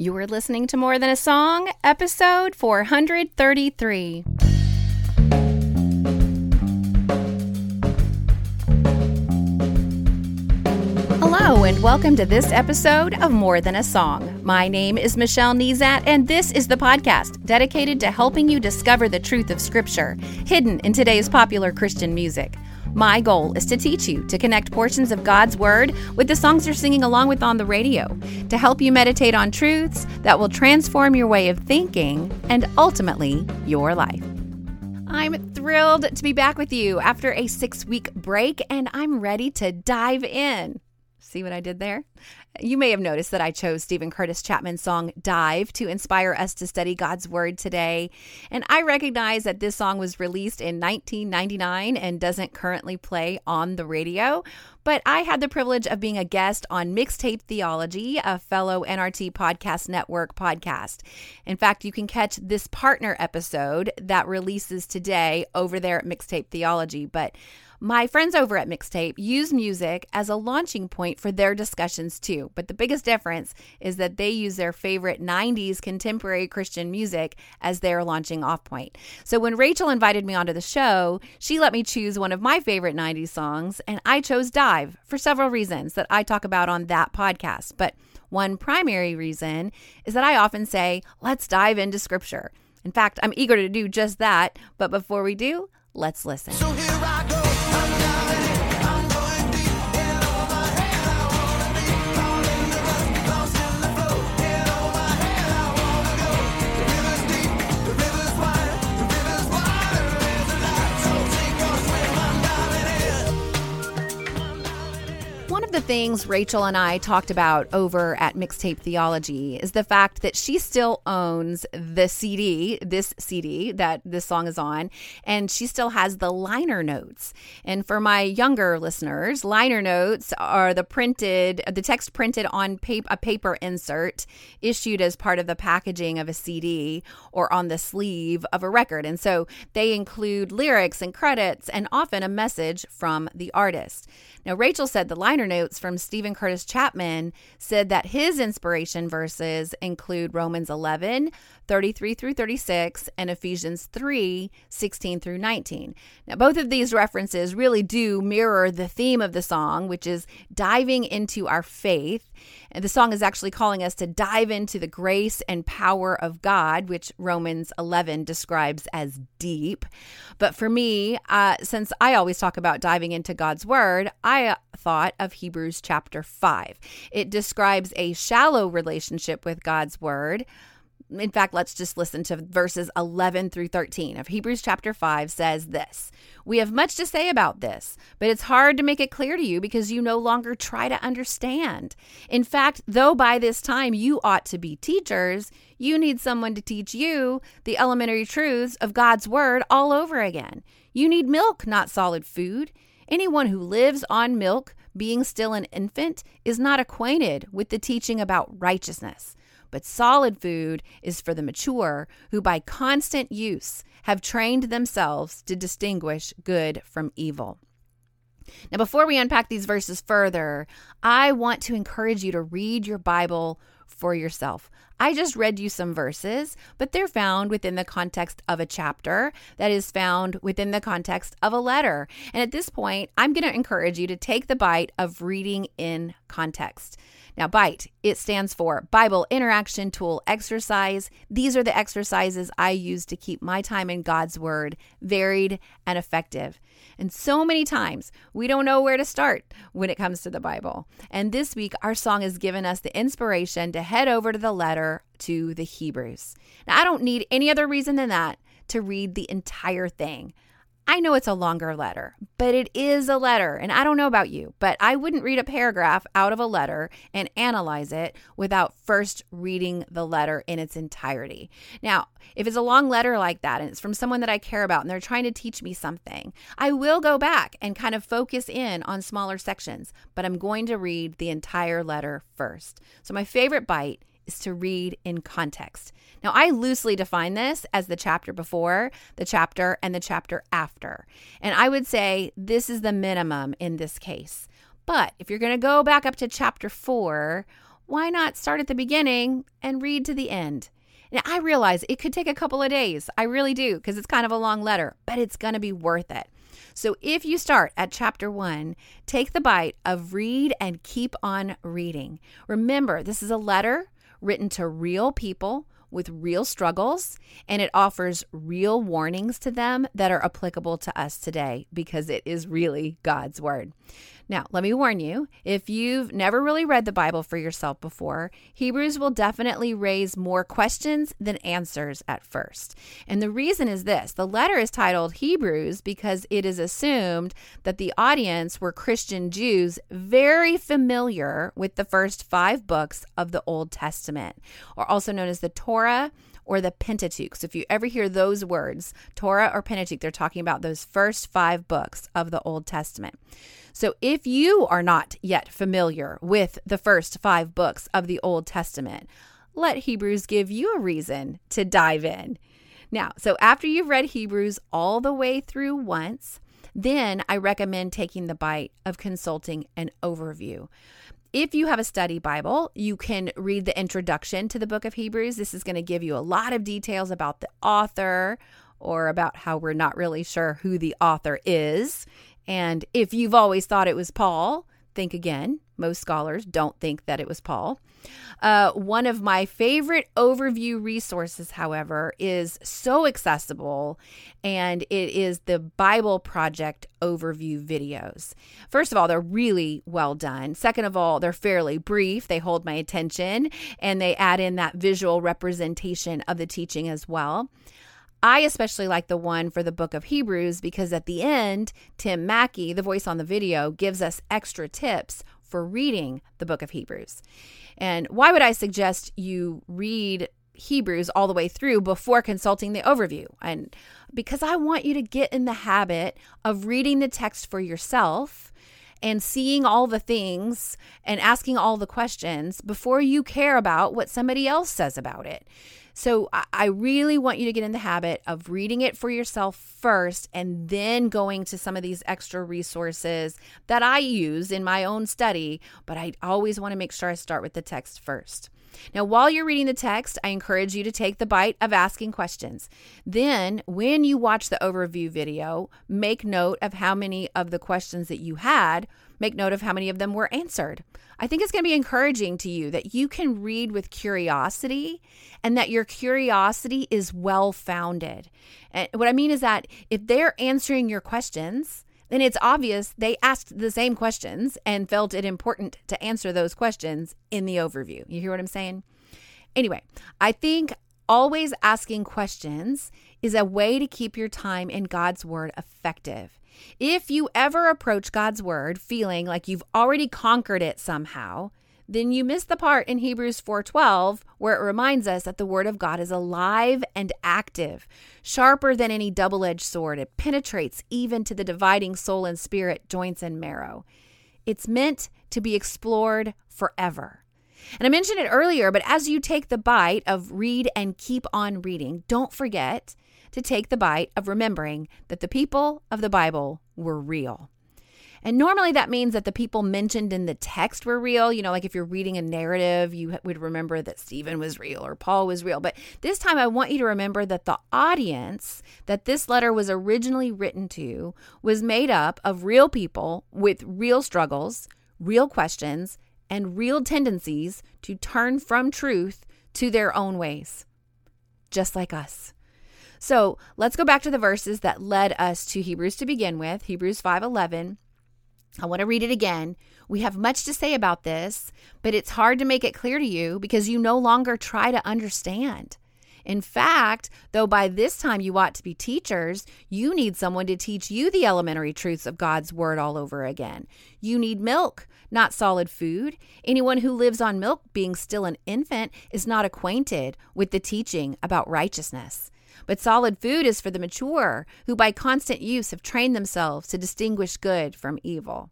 You are listening to More Than a Song, episode 433. Hello, and welcome to this episode of More Than a Song. My name is Michelle Nezat, and this is the podcast dedicated to helping you discover the truth of Scripture hidden in today's popular Christian music. My goal is to teach you to connect portions of God's Word with the songs you're singing along with on the radio, to help you meditate on truths that will transform your way of thinking and ultimately your life. I'm thrilled to be back with you after a six week break, and I'm ready to dive in. See what I did there? You may have noticed that I chose Steven Curtis Chapman's song Dive to inspire us to study God's Word today. And I recognize that this song was released in 1999 and doesn't currently play on the radio. But I had the privilege of being a guest on Mixtape Theology, a fellow NRT Podcast Network podcast. In fact, you can catch this partner episode that releases today over there at Mixtape Theology. But my friends over at Mixtape use music as a launching point for their discussions too. But the biggest difference is that they use their favorite 90s contemporary Christian music as their launching off point. So when Rachel invited me onto the show, she let me choose one of my favorite 90s songs, and I chose Dive for several reasons that I talk about on that podcast. But one primary reason is that I often say, let's dive into scripture. In fact, I'm eager to do just that. But before we do, let's listen. So things Rachel and I talked about over at Mixtape Theology is the fact that she still owns the CD, this CD that this song is on, and she still has the liner notes. And for my younger listeners, liner notes are the printed, the text printed on paper, a paper insert issued as part of the packaging of a CD or on the sleeve of a record. And so they include lyrics and credits and often a message from the artist. Now, Rachel said the liner notes from Steven Curtis Chapman said that his inspiration verses include Romans 11, 33 through 36, and Ephesians 3, 16 through 19. Now, both of these references really do mirror the theme of the song, which is diving into our faith. And the song is actually calling us to dive into the grace and power of God, which Romans 11 describes as deep. But for me, uh, since I always talk about diving into God's word, I thought of Hebrews chapter 5. It describes a shallow relationship with God's word in fact, let's just listen to verses 11 through 13 of Hebrews chapter 5 says this We have much to say about this, but it's hard to make it clear to you because you no longer try to understand. In fact, though by this time you ought to be teachers, you need someone to teach you the elementary truths of God's word all over again. You need milk, not solid food. Anyone who lives on milk, being still an infant, is not acquainted with the teaching about righteousness. But solid food is for the mature who, by constant use, have trained themselves to distinguish good from evil. Now, before we unpack these verses further, I want to encourage you to read your Bible for yourself. I just read you some verses, but they're found within the context of a chapter that is found within the context of a letter. And at this point, I'm going to encourage you to take the bite of reading in context. Now, BITE, it stands for Bible Interaction Tool Exercise. These are the exercises I use to keep my time in God's Word varied and effective. And so many times we don't know where to start when it comes to the Bible. And this week, our song has given us the inspiration to head over to the letter to the Hebrews. Now, I don't need any other reason than that to read the entire thing. I know it's a longer letter, but it is a letter. And I don't know about you, but I wouldn't read a paragraph out of a letter and analyze it without first reading the letter in its entirety. Now, if it's a long letter like that and it's from someone that I care about and they're trying to teach me something, I will go back and kind of focus in on smaller sections, but I'm going to read the entire letter first. So, my favorite bite is to read in context. Now, I loosely define this as the chapter before, the chapter, and the chapter after. And I would say this is the minimum in this case. But if you're going to go back up to chapter four, why not start at the beginning and read to the end? Now, I realize it could take a couple of days. I really do, because it's kind of a long letter, but it's going to be worth it. So if you start at chapter one, take the bite of read and keep on reading. Remember, this is a letter written to real people with real struggles, and it offers real warnings to them that are applicable to us today because it is really God's Word. Now, let me warn you if you've never really read the Bible for yourself before, Hebrews will definitely raise more questions than answers at first. And the reason is this the letter is titled Hebrews because it is assumed that the audience were Christian Jews very familiar with the first five books of the Old Testament, or also known as the Torah or the Pentateuch. So if you ever hear those words, Torah or Pentateuch, they're talking about those first five books of the Old Testament. So if you are not yet familiar with the first five books of the Old Testament, let Hebrews give you a reason to dive in. Now, so after you've read Hebrews all the way through once, then I recommend taking the bite of consulting an overview. If you have a study Bible, you can read the introduction to the book of Hebrews. This is going to give you a lot of details about the author or about how we're not really sure who the author is. And if you've always thought it was Paul, think again. Most scholars don't think that it was Paul. Uh, one of my favorite overview resources, however, is so accessible, and it is the Bible Project overview videos. First of all, they're really well done. Second of all, they're fairly brief, they hold my attention, and they add in that visual representation of the teaching as well. I especially like the one for the book of Hebrews because at the end, Tim Mackie, the voice on the video, gives us extra tips for reading the book of Hebrews. And why would I suggest you read Hebrews all the way through before consulting the overview? And because I want you to get in the habit of reading the text for yourself and seeing all the things and asking all the questions before you care about what somebody else says about it. So I really want you to get in the habit of reading it for yourself first and then going to some of these extra resources that I use in my own study. But I always want to make sure I start with the text first. Now, while you're reading the text, I encourage you to take the bite of asking questions. Then, when you watch the overview video, make note of how many of the questions that you had, make note of how many of them were answered. I think it's going to be encouraging to you that you can read with curiosity and that your curiosity is well founded. And what I mean is that if they're answering your questions, then it's obvious they asked the same questions and felt it important to answer those questions in the overview. You hear what I'm saying? Anyway, I think always asking questions is a way to keep your time in God's Word effective. If you ever approach God's Word feeling like you've already conquered it somehow, then you miss the part in Hebrews 4:12 where it reminds us that the word of God is alive and active, sharper than any double-edged sword. It penetrates even to the dividing soul and spirit, joints and marrow. It's meant to be explored forever. And I mentioned it earlier, but as you take the bite of read and keep on reading, don't forget to take the bite of remembering that the people of the Bible were real. And normally that means that the people mentioned in the text were real. You know, like if you're reading a narrative, you would remember that Stephen was real or Paul was real. But this time I want you to remember that the audience that this letter was originally written to was made up of real people with real struggles, real questions, and real tendencies to turn from truth to their own ways, just like us. So let's go back to the verses that led us to Hebrews to begin with, Hebrews 5:11. I want to read it again. We have much to say about this, but it's hard to make it clear to you because you no longer try to understand. In fact, though by this time you ought to be teachers, you need someone to teach you the elementary truths of God's word all over again. You need milk, not solid food. Anyone who lives on milk, being still an infant, is not acquainted with the teaching about righteousness. But solid food is for the mature, who by constant use have trained themselves to distinguish good from evil.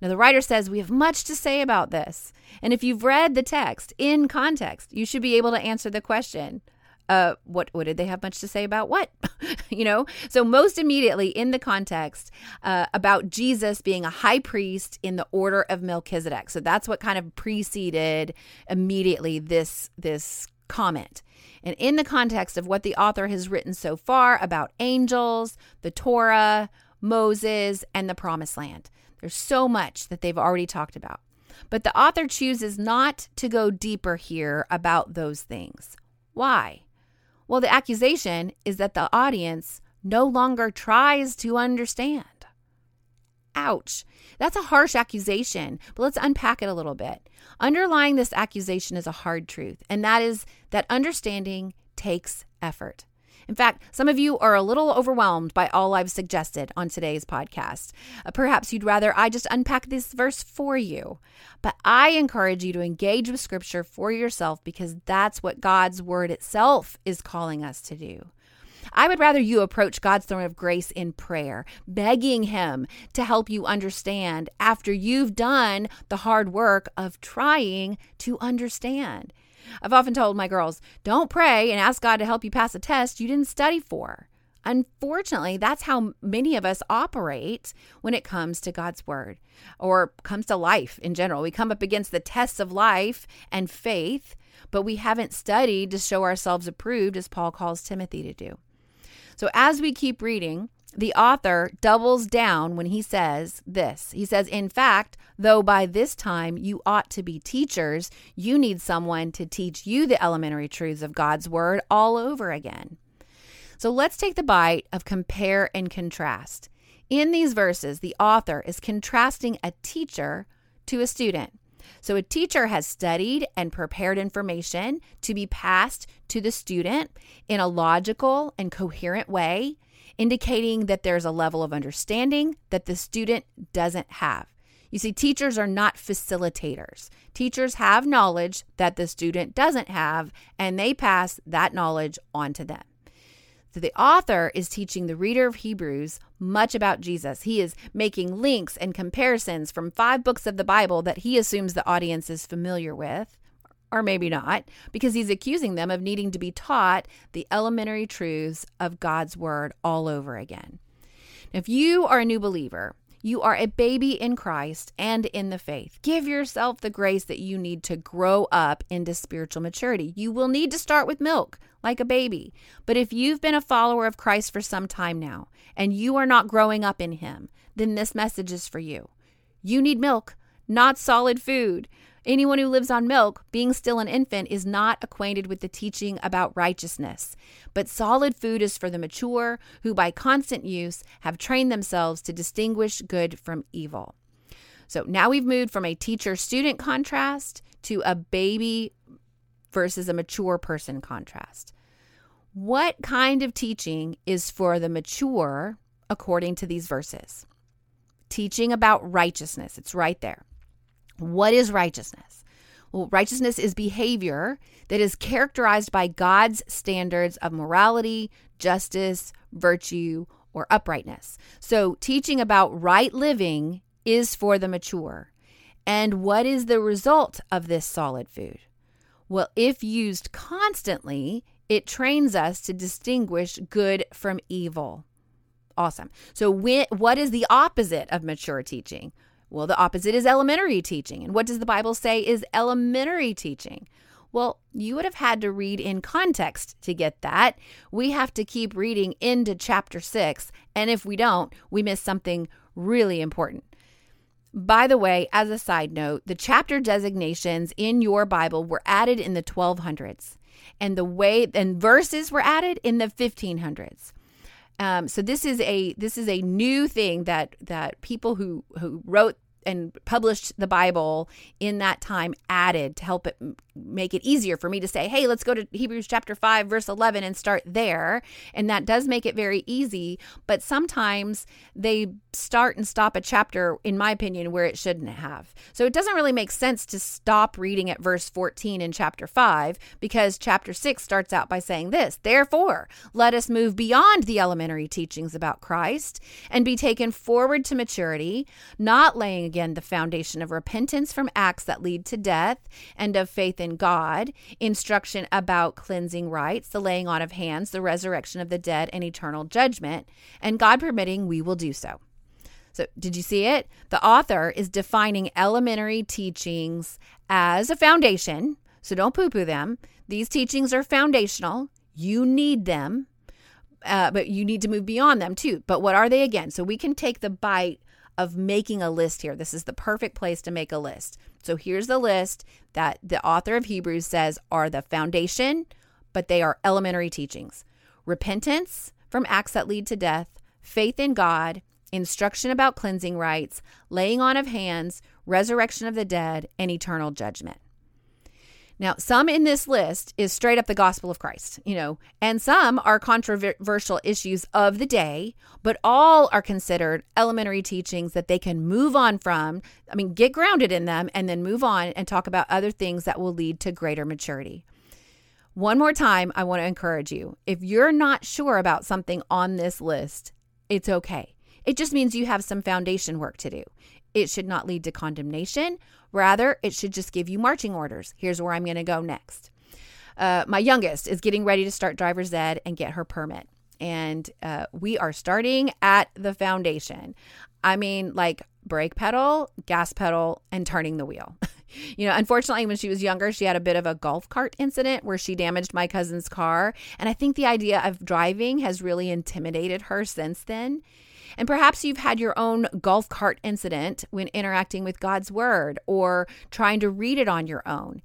Now, the writer says we have much to say about this. And if you've read the text in context, you should be able to answer the question uh, what what did they have much to say about what you know so most immediately in the context uh, about jesus being a high priest in the order of melchizedek so that's what kind of preceded immediately this this comment and in the context of what the author has written so far about angels the torah moses and the promised land there's so much that they've already talked about. But the author chooses not to go deeper here about those things. Why? Well, the accusation is that the audience no longer tries to understand. Ouch. That's a harsh accusation, but let's unpack it a little bit. Underlying this accusation is a hard truth, and that is that understanding takes effort. In fact, some of you are a little overwhelmed by all I've suggested on today's podcast. Uh, perhaps you'd rather I just unpack this verse for you. But I encourage you to engage with Scripture for yourself because that's what God's Word itself is calling us to do. I would rather you approach God's throne of grace in prayer, begging Him to help you understand after you've done the hard work of trying to understand. I've often told my girls, don't pray and ask God to help you pass a test you didn't study for. Unfortunately, that's how many of us operate when it comes to God's word or comes to life in general. We come up against the tests of life and faith, but we haven't studied to show ourselves approved, as Paul calls Timothy to do. So, as we keep reading, the author doubles down when he says this. He says, In fact, though by this time you ought to be teachers, you need someone to teach you the elementary truths of God's word all over again. So let's take the bite of compare and contrast. In these verses, the author is contrasting a teacher to a student. So, a teacher has studied and prepared information to be passed to the student in a logical and coherent way indicating that there's a level of understanding that the student doesn't have. You see, teachers are not facilitators. Teachers have knowledge that the student doesn't have, and they pass that knowledge on to them. The author is teaching the reader of Hebrews much about Jesus. He is making links and comparisons from five books of the Bible that he assumes the audience is familiar with or maybe not, because he's accusing them of needing to be taught the elementary truths of God's word all over again. If you are a new believer, you are a baby in Christ and in the faith. Give yourself the grace that you need to grow up into spiritual maturity. You will need to start with milk, like a baby. But if you've been a follower of Christ for some time now and you are not growing up in Him, then this message is for you. You need milk, not solid food. Anyone who lives on milk, being still an infant, is not acquainted with the teaching about righteousness. But solid food is for the mature, who by constant use have trained themselves to distinguish good from evil. So now we've moved from a teacher student contrast to a baby versus a mature person contrast. What kind of teaching is for the mature according to these verses? Teaching about righteousness. It's right there. What is righteousness? Well, righteousness is behavior that is characterized by God's standards of morality, justice, virtue, or uprightness. So, teaching about right living is for the mature. And what is the result of this solid food? Well, if used constantly, it trains us to distinguish good from evil. Awesome. So, what is the opposite of mature teaching? Well, the opposite is elementary teaching. And what does the Bible say is elementary teaching? Well, you would have had to read in context to get that. We have to keep reading into chapter six. And if we don't, we miss something really important. By the way, as a side note, the chapter designations in your Bible were added in the 1200s, and the way and verses were added in the 1500s. Um, so this is a this is a new thing that that people who who wrote and published the Bible in that time added to help it make it easier for me to say, hey, let's go to Hebrews chapter 5, verse 11 and start there. And that does make it very easy. But sometimes they start and stop a chapter, in my opinion, where it shouldn't have. So it doesn't really make sense to stop reading at verse 14 in chapter 5 because chapter 6 starts out by saying this Therefore, let us move beyond the elementary teachings about Christ and be taken forward to maturity, not laying again the foundation of repentance from acts that lead to death and of faith in God, instruction about cleansing rites, the laying on of hands, the resurrection of the dead, and eternal judgment. And God permitting, we will do so. So, did you see it? The author is defining elementary teachings as a foundation. So, don't poo poo them. These teachings are foundational. You need them, uh, but you need to move beyond them too. But what are they again? So, we can take the bite of making a list here. This is the perfect place to make a list. So, here's the list that the author of Hebrews says are the foundation, but they are elementary teachings repentance from acts that lead to death, faith in God, instruction about cleansing rites, laying on of hands, resurrection of the dead, and eternal judgment. Now, some in this list is straight up the gospel of Christ, you know, and some are controversial issues of the day, but all are considered elementary teachings that they can move on from. I mean, get grounded in them and then move on and talk about other things that will lead to greater maturity. One more time, I want to encourage you if you're not sure about something on this list, it's okay. It just means you have some foundation work to do. It should not lead to condemnation. Rather, it should just give you marching orders. Here's where I'm going to go next. Uh, my youngest is getting ready to start driver's ed and get her permit. And uh, we are starting at the foundation. I mean, like brake pedal, gas pedal, and turning the wheel. you know, unfortunately, when she was younger, she had a bit of a golf cart incident where she damaged my cousin's car. And I think the idea of driving has really intimidated her since then. And perhaps you've had your own golf cart incident when interacting with God's word or trying to read it on your own.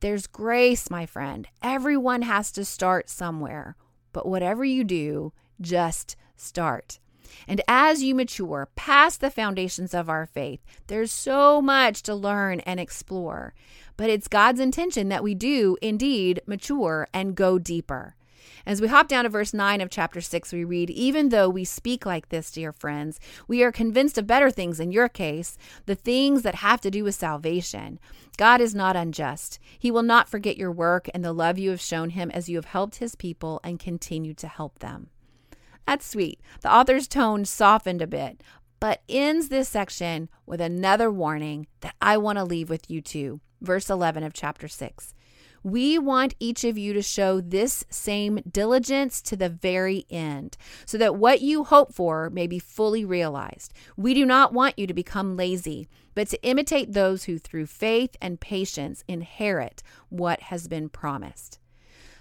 There's grace, my friend. Everyone has to start somewhere. But whatever you do, just start. And as you mature past the foundations of our faith, there's so much to learn and explore. But it's God's intention that we do indeed mature and go deeper. As we hop down to verse 9 of chapter 6, we read, Even though we speak like this, dear friends, we are convinced of better things in your case, the things that have to do with salvation. God is not unjust. He will not forget your work and the love you have shown him as you have helped his people and continue to help them. That's sweet. The author's tone softened a bit, but ends this section with another warning that I want to leave with you too. Verse 11 of chapter 6. We want each of you to show this same diligence to the very end, so that what you hope for may be fully realized. We do not want you to become lazy, but to imitate those who, through faith and patience, inherit what has been promised.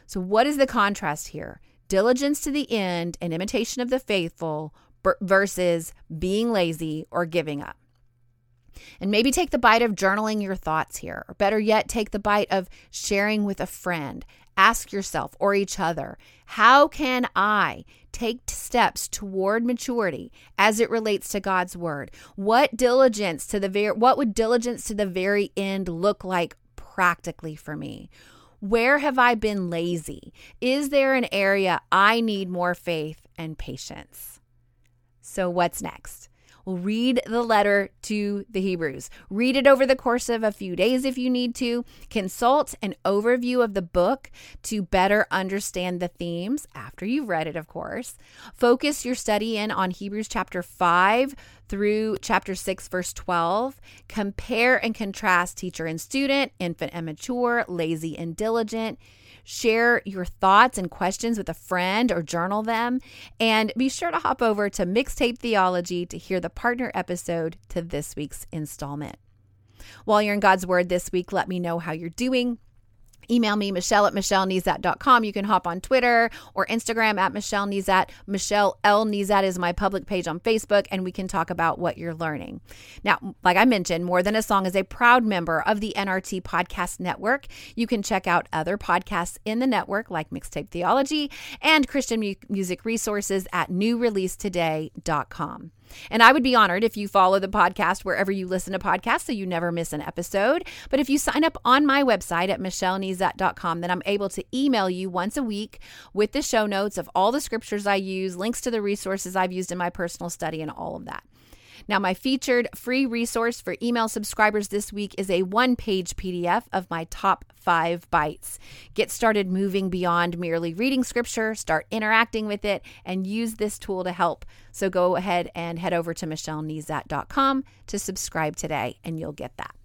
So, what is the contrast here? Diligence to the end and imitation of the faithful versus being lazy or giving up. And maybe take the bite of journaling your thoughts here, or better yet, take the bite of sharing with a friend. Ask yourself or each other, how can I take steps toward maturity as it relates to God's word? What diligence to the very what would diligence to the very end look like practically for me? Where have I been lazy? Is there an area I need more faith and patience? So, what's next? Well, read the letter to the Hebrews. Read it over the course of a few days if you need to. Consult an overview of the book to better understand the themes after you've read it, of course. Focus your study in on Hebrews chapter 5 through chapter 6, verse 12. Compare and contrast teacher and student, infant and mature, lazy and diligent share your thoughts and questions with a friend or journal them. And be sure to hop over to Mixtape Theology to hear the partner episode to this week's installment. While you're in God's Word this week, let me know how you're doing. Email me, Michelle at MichelleNezat.com. You can hop on Twitter or Instagram at Michelle Nezat. Michelle L. Nezat is my public page on Facebook, and we can talk about what you're learning. Now, like I mentioned, More Than a Song is a proud member of the NRT Podcast Network. You can check out other podcasts in the network, like Mixtape Theology and Christian mu- music resources at newreleasetoday.com. And I would be honored if you follow the podcast wherever you listen to podcasts so you never miss an episode. But if you sign up on my website at michellenezat.com, then I'm able to email you once a week with the show notes of all the scriptures I use, links to the resources I've used in my personal study, and all of that. Now, my featured free resource for email subscribers this week is a one page PDF of my top five bites. Get started moving beyond merely reading scripture, start interacting with it, and use this tool to help. So go ahead and head over to michellenezat.com to subscribe today, and you'll get that.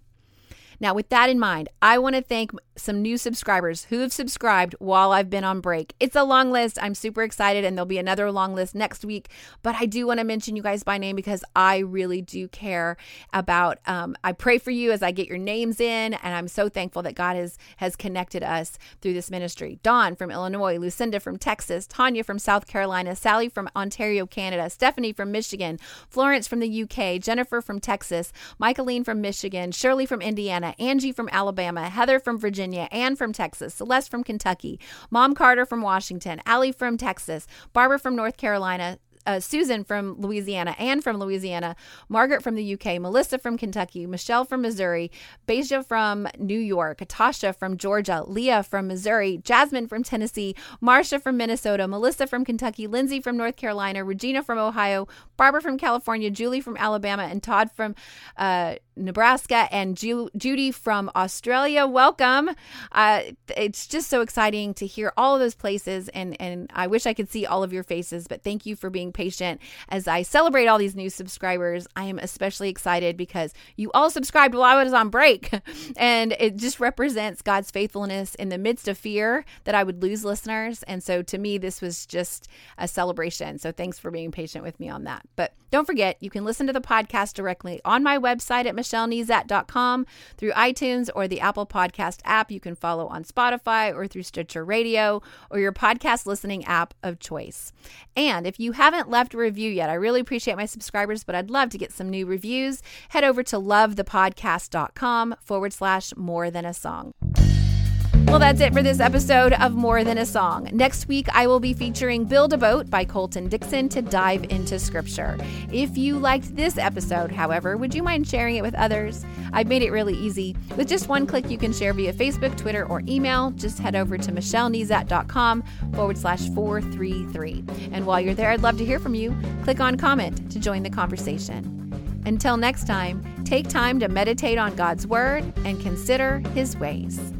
Now, with that in mind, I want to thank some new subscribers who have subscribed while I've been on break. It's a long list. I'm super excited, and there'll be another long list next week. But I do want to mention you guys by name because I really do care about. Um, I pray for you as I get your names in, and I'm so thankful that God has has connected us through this ministry. Dawn from Illinois, Lucinda from Texas, Tanya from South Carolina, Sally from Ontario, Canada, Stephanie from Michigan, Florence from the UK, Jennifer from Texas, Michaeline from Michigan, Shirley from Indiana, Angie from Alabama, Heather from Virginia. Virginia, Ann from Texas, Celeste from Kentucky, Mom Carter from Washington, Allie from Texas, Barbara from North Carolina, uh, Susan from Louisiana, Anne from Louisiana, Margaret from the UK, Melissa from Kentucky, Michelle from Missouri, Beja from New York, Tasha from Georgia, Leah from Missouri, Jasmine from Tennessee, Marcia from Minnesota, Melissa from Kentucky, Lindsay from North Carolina, Regina from Ohio, Barbara from California, Julie from Alabama, and Todd from uh, Nebraska, and Ju- Judy from Australia. Welcome. Uh, it's just so exciting to hear all of those places, and, and I wish I could see all of your faces, but thank you for being patient as I celebrate all these new subscribers. I am especially excited because you all subscribed while I was on break, and it just represents God's faithfulness in the midst of fear that I would lose listeners. And so to me, this was just a celebration. So thanks for being patient with me on that. But don't forget, you can listen to the podcast directly on my website at michellenezat.com through iTunes or the Apple Podcast app. You can follow on Spotify or through Stitcher Radio or your podcast listening app of choice. And if you haven't left a review yet, I really appreciate my subscribers, but I'd love to get some new reviews. Head over to lovethepodcast.com forward slash more than a song. Well, that's it for this episode of More Than a Song. Next week, I will be featuring Build a Boat by Colton Dixon to dive into scripture. If you liked this episode, however, would you mind sharing it with others? I've made it really easy. With just one click, you can share via Facebook, Twitter, or email. Just head over to michellenezat.com forward slash 433. And while you're there, I'd love to hear from you. Click on comment to join the conversation. Until next time, take time to meditate on God's Word and consider His ways.